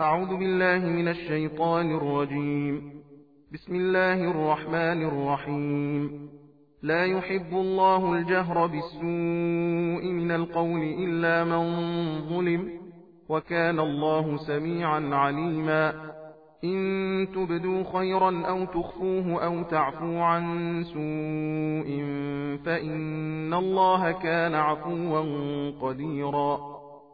أعوذ بالله من الشيطان الرجيم. بسم الله الرحمن الرحيم. لا يحب الله الجهر بالسوء من القول إلا من ظلم وكان الله سميعا عليما. إن تبدوا خيرا أو تخفوه أو تعفو عن سوء فإن الله كان عفوا قديرا.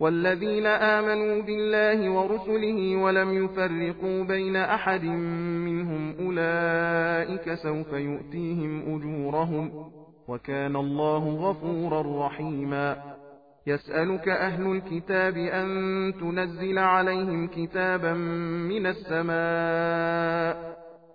والذين آمنوا بالله ورسله ولم يفرقوا بين أحد منهم أولئك سوف يؤتيهم أجورهم وكان الله غفورا رحيما. يسألك أهل الكتاب أن تنزل عليهم كتابا من السماء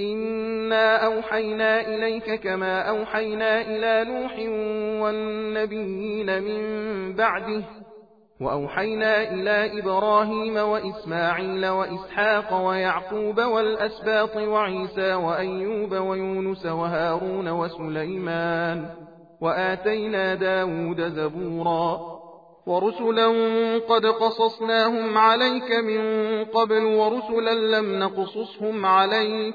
إنا أوحينا إليك كما أوحينا إلى نوح والنبيين من بعده وأوحينا إلى إبراهيم وإسماعيل وإسحاق ويعقوب والأسباط وعيسى وأيوب ويونس وهارون وسليمان وآتينا داود زبورا ورسلا قد قصصناهم عليك من قبل ورسلا لم نقصصهم عليك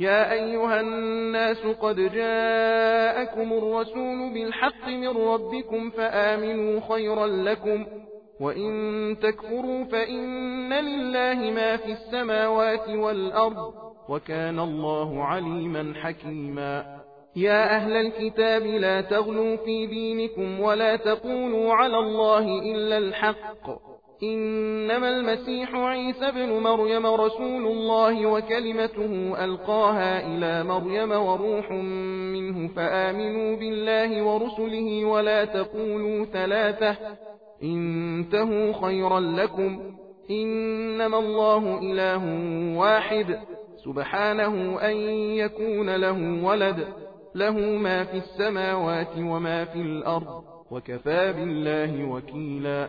يا أيها الناس قد جاءكم الرسول بالحق من ربكم فآمنوا خيرا لكم وإن تكفروا فإن لله ما في السماوات والأرض وكان الله عليما حكيما. يا أهل الكتاب لا تغلوا في دينكم ولا تقولوا على الله إلا الحق. إنما المسيح عيسى بن مريم رسول الله وكلمته ألقاها إلى مريم وروح منه فآمنوا بالله ورسله ولا تقولوا ثلاثة انتهوا خيرا لكم إنما الله إله واحد سبحانه أن يكون له ولد له ما في السماوات وما في الأرض وكفى بالله وكيلا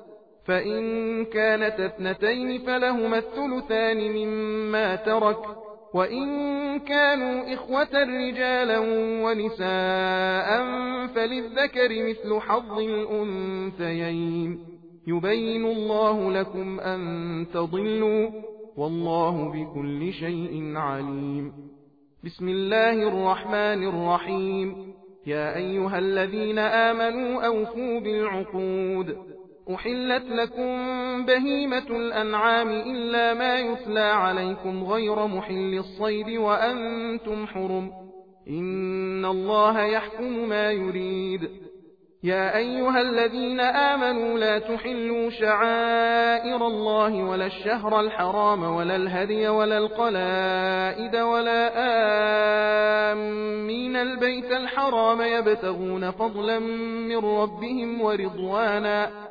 فإن كانت اثنتين فلهما الثلثان مما ترك وإن كانوا إخوة رجالا ونساء فللذكر مثل حظ الأنثيين. يبين الله لكم أن تضلوا والله بكل شيء عليم. بسم الله الرحمن الرحيم. يا أيها الذين آمنوا أوفوا بالعقود. أحلت لكم بهيمة الأنعام إلا ما يتلى عليكم غير محل الصيد وأنتم حرم إن الله يحكم ما يريد يا أيها الذين آمنوا لا تحلوا شعائر الله ولا الشهر الحرام ولا الهدي ولا القلائد ولا آمين البيت الحرام يبتغون فضلا من ربهم ورضوانا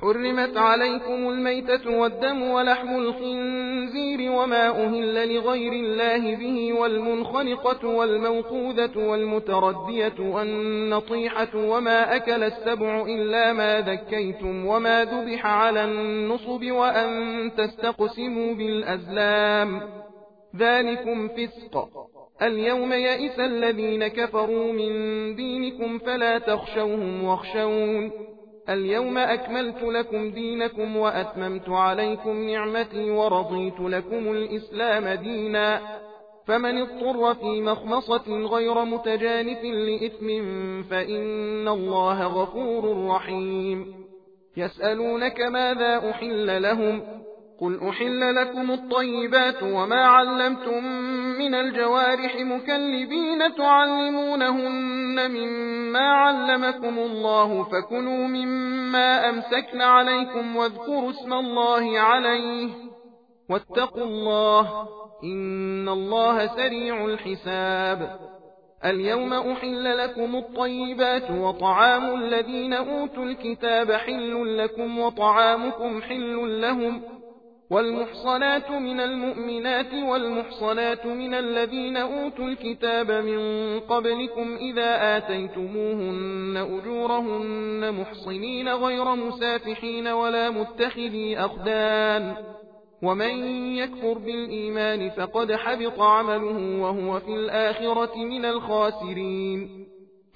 حرمت عليكم الميتة والدم ولحم الخنزير وما أهل لغير الله به والمنخنقة والموقوذة والمتردية والنطيحة وما أكل السبع إلا ما ذكيتم وما ذبح على النصب وأن تستقسموا بالأزلام ذلكم فسق اليوم يئس الذين كفروا من دينكم فلا تخشوهم واخشون اليوم أكملت لكم دينكم وأتممت عليكم نعمتي ورضيت لكم الإسلام دينا. فمن اضطر في مخمصة غير متجانف لإثم فإن الله غفور رحيم. يسألونك ماذا أحل لهم؟ قل أحل لكم الطيبات وما علمتم من الجوارح مكلبين تعلمونهن مما علمكم الله فكلوا مما أمسكن عليكم واذكروا اسم الله عليه واتقوا الله إن الله سريع الحساب اليوم أحل لكم الطيبات وطعام الذين أوتوا الكتاب حل لكم وطعامكم حل لهم والمحصنات من المؤمنات والمحصنات من الذين أوتوا الكتاب من قبلكم إذا آتيتموهن أجورهن محصنين غير مسافحين ولا متخذي أخدان ومن يكفر بالإيمان فقد حبط عمله وهو في الآخرة من الخاسرين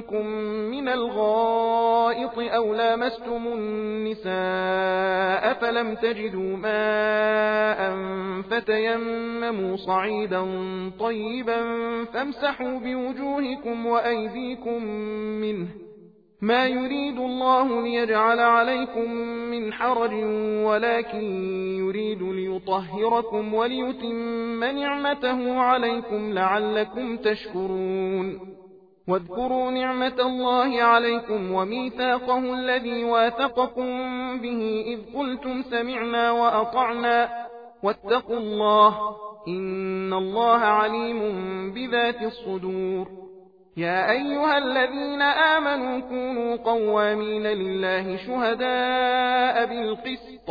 منكم من الغائط أو لامستم النساء فلم تجدوا ماء فتيمموا صعيدا طيبا فامسحوا بوجوهكم وأيديكم منه ما يريد الله ليجعل عليكم من حرج ولكن يريد ليطهركم وليتم نعمته عليكم لعلكم تشكرون واذكروا نعمة الله عليكم وميثاقه الذي واثقكم به إذ قلتم سمعنا وأطعنا واتقوا الله إن الله عليم بذات الصدور. يا أيها الذين آمنوا كونوا قوامين لله شهداء بالقسط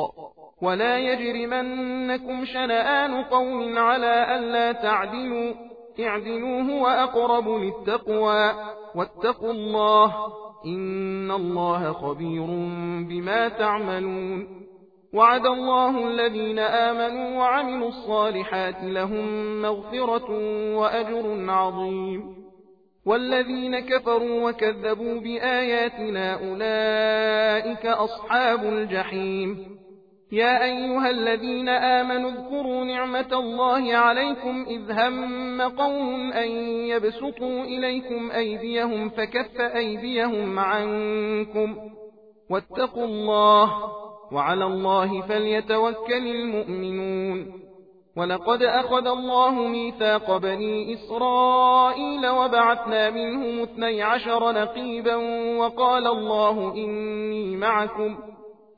ولا يجرمنكم شنآن قوم على ألا تعدلوا اعدلوا هو أقرب للتقوى واتقوا الله إن الله خبير بما تعملون. وعد الله الذين آمنوا وعملوا الصالحات لهم مغفرة وأجر عظيم. والذين كفروا وكذبوا بآياتنا أولئك أصحاب الجحيم. يا أيها الذين آمنوا اذكروا نعمة الله عليكم إذ هم قوم أن يبسطوا إليكم أيديهم فكف أيديهم عنكم واتقوا الله وعلى الله فليتوكل المؤمنون ولقد أخذ الله ميثاق بني إسرائيل وبعثنا منهم اثني عشر نقيبا وقال الله إني معكم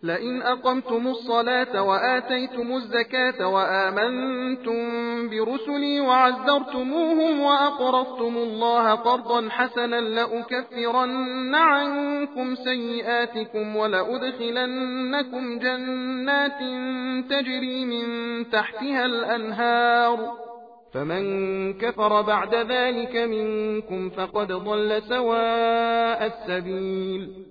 لئن أقمتم الصلاة وآتيتم الزكاة وآمنتم برسلي وعزرتموهم وأقرضتم الله قرضا حسنا لأكفرن عنكم سيئاتكم ولأدخلنكم جنات تجري من تحتها الأنهار. فمن كفر بعد ذلك منكم فقد ضل سواء السبيل.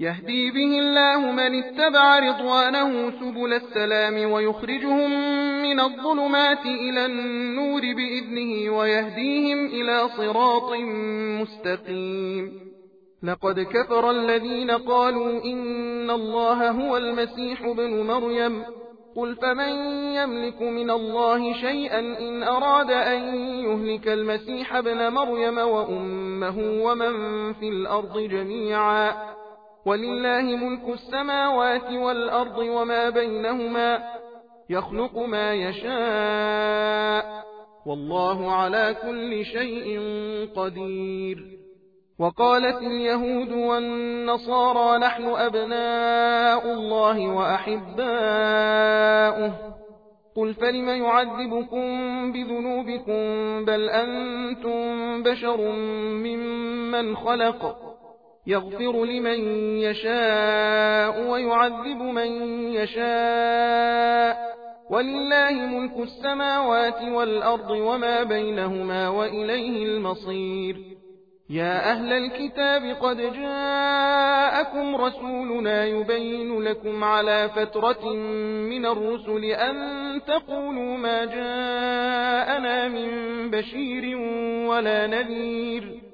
يهدي به الله من اتبع رضوانه سبل السلام ويخرجهم من الظلمات إلى النور بإذنه ويهديهم إلى صراط مستقيم. لقد كفر الذين قالوا إن الله هو المسيح بن مريم. قل فمن يملك من الله شيئا إن أراد أن يهلك المسيح بن مريم وأمه ومن في الأرض جميعا؟ ولله ملك السماوات والأرض وما بينهما يخلق ما يشاء والله على كل شيء قدير. وقالت اليهود والنصارى نحن أبناء الله وأحباؤه. قل فلم يعذبكم بذنوبكم بل أنتم بشر ممن خلق يغفر لمن يشاء ويعذب من يشاء. ولله ملك السماوات والأرض وما بينهما وإليه المصير. يا أهل الكتاب قد جاءكم رسولنا يبين لكم على فترة من الرسل أن تقولوا ما جاءنا من بشير ولا نذير.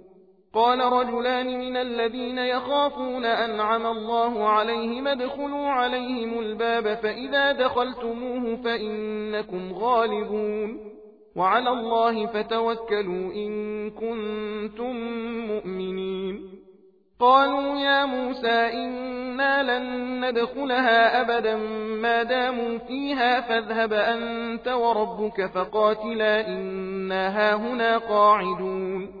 قال رجلان من الذين يخافون أنعم الله عليهم ادخلوا عليهم الباب فإذا دخلتموه فإنكم غالبون وعلى الله فتوكلوا إن كنتم مؤمنين قالوا يا موسى إنا لن ندخلها أبدا ما داموا فيها فاذهب أنت وربك فقاتلا إنا هاهنا قاعدون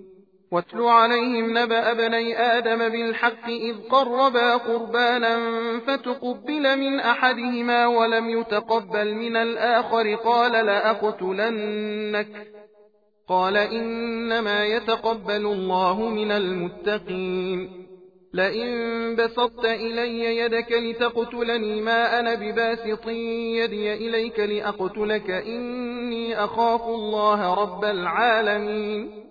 واتل عليهم نبأ بني آدم بالحق إذ قربا قربانا فتقبل من أحدهما ولم يتقبل من الآخر قال لأقتلنك قال إنما يتقبل الله من المتقين لئن بسطت إلي يدك لتقتلني ما أنا بباسط يدي إليك لأقتلك إني أخاف الله رب العالمين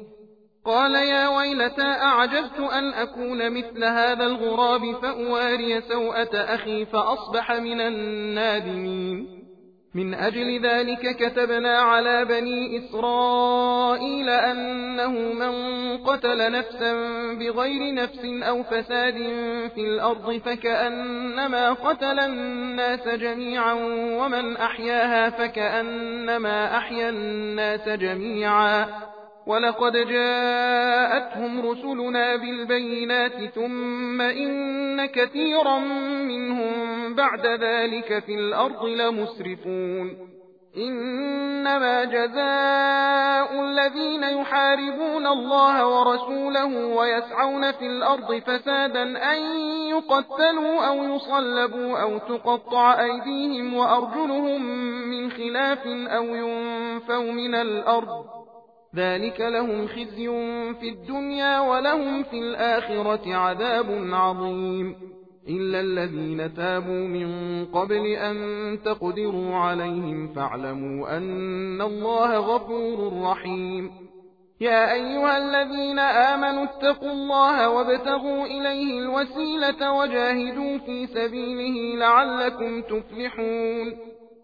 قال يا ويلتى أعجزت أن أكون مثل هذا الغراب فأواري سوءة أخي فأصبح من النادمين. من أجل ذلك كتبنا على بني إسرائيل أنه من قتل نفسا بغير نفس أو فساد في الأرض فكأنما قتل الناس جميعا ومن أحياها فكأنما أحيا الناس جميعا. ولقد جاءتهم رسلنا بالبينات ثم إن كثيرا منهم بعد ذلك في الأرض لمسرفون إنما جزاء الذين يحاربون الله ورسوله ويسعون في الأرض فسادا أن يقتلوا أو يصلبوا أو تقطع أيديهم وأرجلهم من خلاف أو ينفوا من الأرض ذلك لهم خزي في الدنيا ولهم في الآخرة عذاب عظيم إلا الذين تابوا من قبل أن تقدروا عليهم فاعلموا أن الله غفور رحيم يا أيها الذين آمنوا اتقوا الله وابتغوا إليه الوسيلة وجاهدوا في سبيله لعلكم تفلحون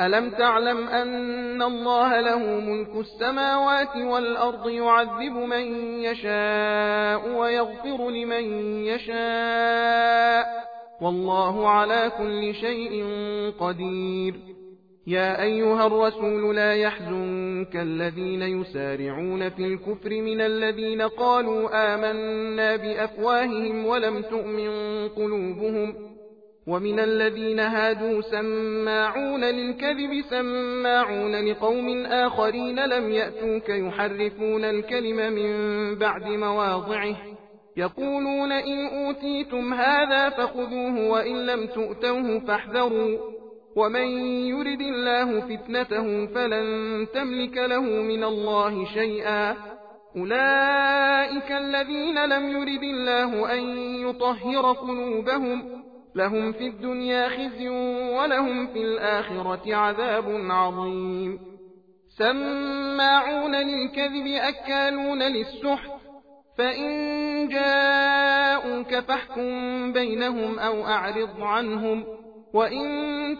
ألم تعلم أن الله له ملك السماوات والأرض يعذب من يشاء ويغفر لمن يشاء والله على كل شيء قدير. يا أيها الرسول لا يحزنك الذين يسارعون في الكفر من الذين قالوا آمنا بأفواههم ولم تؤمن قلوبهم ومن الذين هادوا سماعون للكذب سماعون لقوم آخرين لم يأتوك يحرفون الكلم من بعد مواضعه. يقولون إن أوتيتم هذا فخذوه وإن لم تؤتوه فاحذروا. ومن يرد الله فتنته فلن تملك له من الله شيئا. أولئك الذين لم يرد الله أن يطهر قلوبهم. لهم في الدنيا خزي ولهم في الآخرة عذاب عظيم. سماعون للكذب أكالون للسحت فإن جاءوك فاحكم بينهم أو أعرض عنهم وإن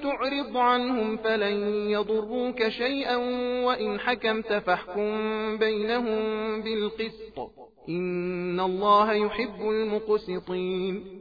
تعرض عنهم فلن يضروك شيئا وإن حكمت فاحكم بينهم بالقسط. إن الله يحب المقسطين.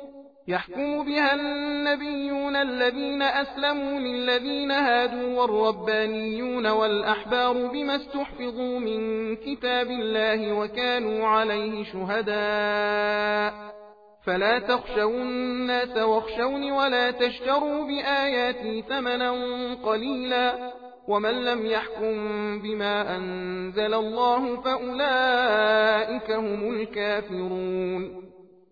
يحكم بها النبيون الذين أسلموا للذين هادوا والربانيون والأحبار بما استحفظوا من كتاب الله وكانوا عليه شهداء. فلا تخشوا الناس واخشوني ولا تشتروا بآياتي ثمنا قليلا. ومن لم يحكم بما أنزل الله فأولئك هم الكافرون.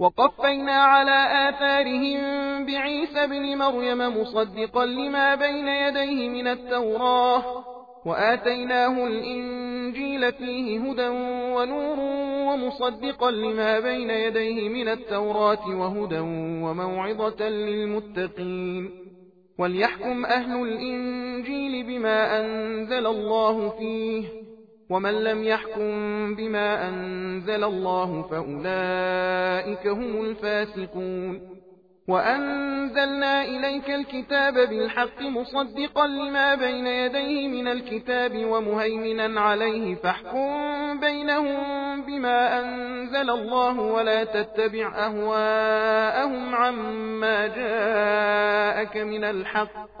وقفينا على آثارهم بعيسى بن مريم مصدقا لما بين يديه من التوراة وآتيناه الإنجيل فيه هدى ونور ومصدقا لما بين يديه من التوراة وهدى وموعظة للمتقين. وليحكم أهل الإنجيل بما أنزل الله فيه. ومن لم يحكم بما أنزل الله فأولئك هم الفاسقون. وأنزلنا إليك الكتاب بالحق مصدقا لما بين يديه من الكتاب ومهيمنا عليه فاحكم بينهم بما أنزل الله ولا تتبع أهواءهم عما جاءك من الحق.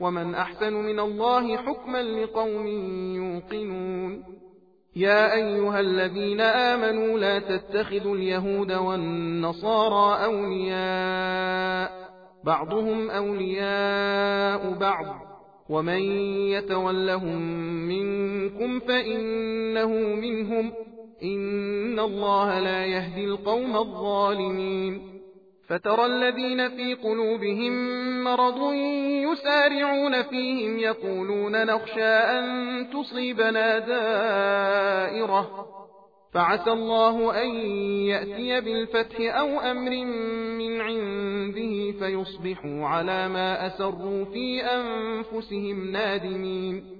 ومن أحسن من الله حكما لقوم يوقنون. يا أيها الذين آمنوا لا تتخذوا اليهود والنصارى أولياء بعضهم أولياء بعض. ومن يتولهم منكم فإنه منهم. إن الله لا يهدي القوم الظالمين. فترى الذين في قلوبهم مرض يسارعون فيهم يقولون نخشى أن تصيبنا دائرة. فعسى الله أن يأتي بالفتح أو أمر من عنده فيصبحوا على ما أسروا في أنفسهم نادمين.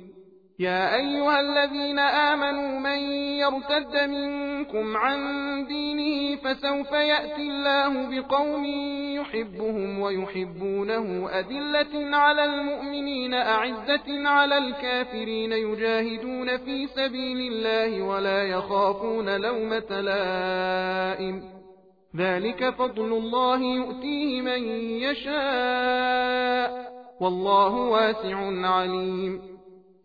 يا أيها الذين آمنوا من يرتد منكم عن دينه فسوف يأتي الله بقوم يحبهم ويحبونه. أذلة على المؤمنين أعزة على الكافرين. يجاهدون في سبيل الله ولا يخافون لومة لائم. ذلك فضل الله يؤتيه من يشاء. والله واسع عليم.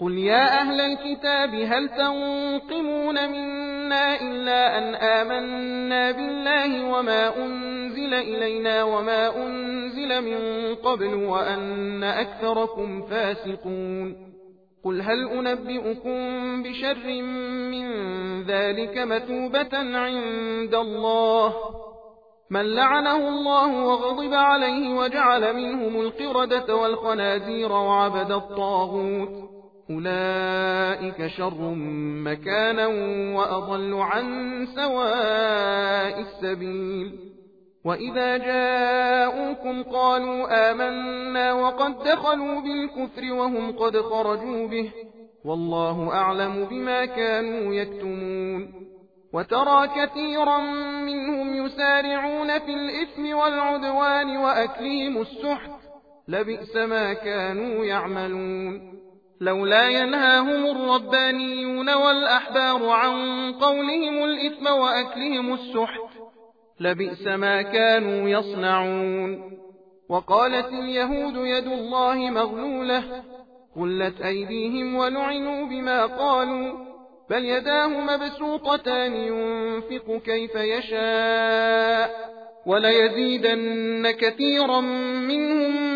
قل يا أهل الكتاب هل تنقمون منا إلا أن آمنا بالله وما أنزل إلينا وما أنزل من قبل وأن أكثركم فاسقون قل هل أنبئكم بشر من ذلك مثوبة عند الله من لعنه الله وغضب عليه وجعل منهم القردة والخنازير وعبد الطاغوت أولئك شر مكانا وأضل عن سواء السبيل وإذا جاءوكم قالوا آمنا وقد دخلوا بالكفر وهم قد خرجوا به والله أعلم بما كانوا يكتمون وترى كثيرا منهم يسارعون في الإثم والعدوان وأكلهم السحت لبئس ما كانوا يعملون لولا ينهاهم الربانيون والأحبار عن قولهم الإثم وأكلهم السحت لبئس ما كانوا يصنعون. وقالت اليهود يد الله مغلولة قلت أيديهم ولعنوا بما قالوا بل يداه مبسوطتان ينفق كيف يشاء وليزيدن كثيرا منهم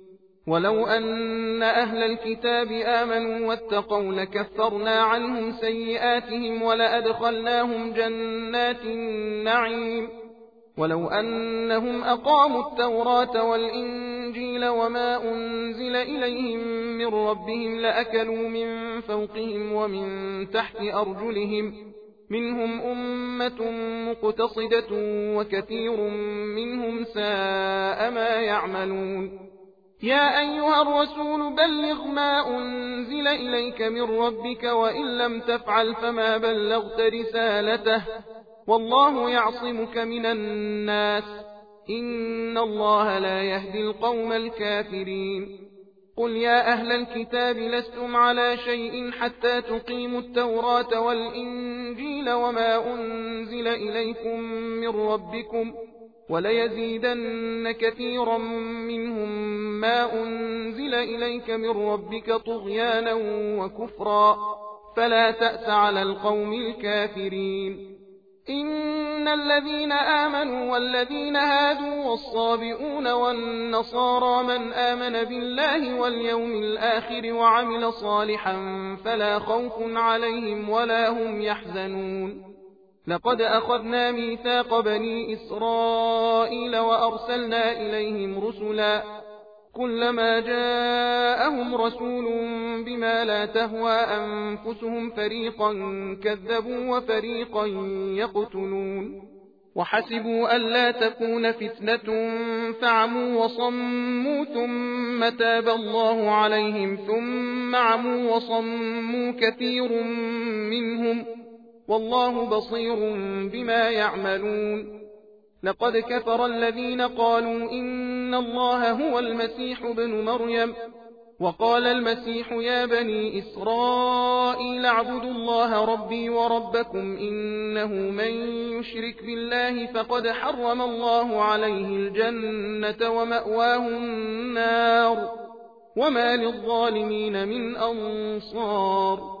ولو أن أهل الكتاب آمنوا واتقوا لكفرنا عنهم سيئاتهم ولأدخلناهم جنات النعيم ولو أنهم أقاموا التوراة والإنجيل وما أنزل إليهم من ربهم لأكلوا من فوقهم ومن تحت أرجلهم منهم أمة مقتصدة وكثير منهم ساء ما يعملون يا أيها الرسول بلغ ما أنزل إليك من ربك وإن لم تفعل فما بلغت رسالته والله يعصمك من الناس إن الله لا يهدي القوم الكافرين قل يا أهل الكتاب لستم على شيء حتى تقيموا التوراة والإنجيل وما أنزل إليكم من ربكم وليزيدن كثيرا منهم ما أنزل إليك من ربك طغيانا وكفرا. فلا تأس على القوم الكافرين. إن الذين آمنوا والذين هادوا والصابئون والنصارى من آمن بالله واليوم الآخر وعمل صالحا فلا خوف عليهم ولا هم يحزنون. لقد أخذنا ميثاق بني إسرائيل وأرسلنا إليهم رسلا كلما جاءهم رسول بما لا تهوى أنفسهم فريقا كذبوا وفريقا يقتلون وحسبوا ألا تكون فتنة فعموا وصموا ثم تاب الله عليهم ثم عموا وصموا كثير منهم والله بصير بما يعملون. لقد كفر الذين قالوا إن الله هو المسيح بن مريم. وقال المسيح يا بني إسرائيل اعبدوا الله ربي وربكم إنه من يشرك بالله فقد حرم الله عليه الجنة ومأواه النار. وما للظالمين من أنصار.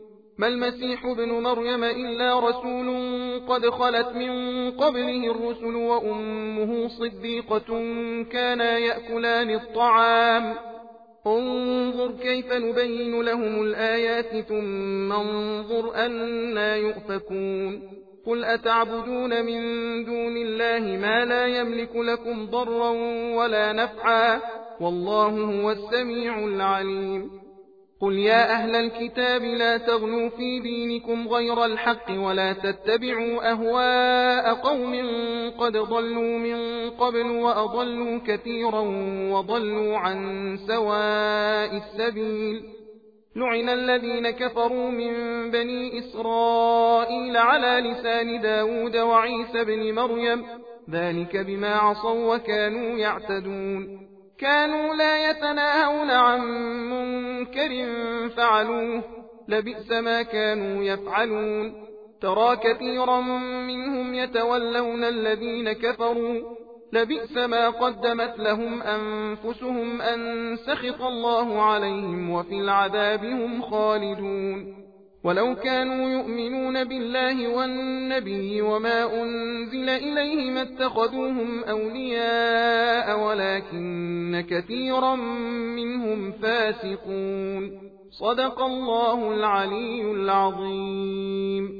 ما المسيح ابن مريم إلا رسول قد خلت من قبله الرسل وأمه صديقة كانا يأكلان الطعام. انظر كيف نبين لهم الآيات ثم انظر أنا يؤفكون. قل أتعبدون من دون الله ما لا يملك لكم ضرا ولا نفعا. والله هو السميع العليم. قل يا أهل الكتاب لا تغلوا في دينكم غير الحق ولا تتبعوا أهواء قوم قد ضلوا من قبل وأضلوا كثيرا وضلوا عن سواء السبيل لعن الذين كفروا من بني إسرائيل على لسان داود وعيسى بن مريم ذلك بما عصوا وكانوا يعتدون كانوا لا يتناهون عن منكر فعلوه لبئس ما كانوا يفعلون. ترى كثيرا منهم يتولون الذين كفروا لبئس ما قدمت لهم أنفسهم أن سخط الله عليهم وفي العذاب هم خالدون. ولو كانوا يؤمنون بالله والنبي وما أنزل إليه ما اتخذوهم أولياء ولكن كثيرا منهم فاسقون. صدق الله العلي العظيم.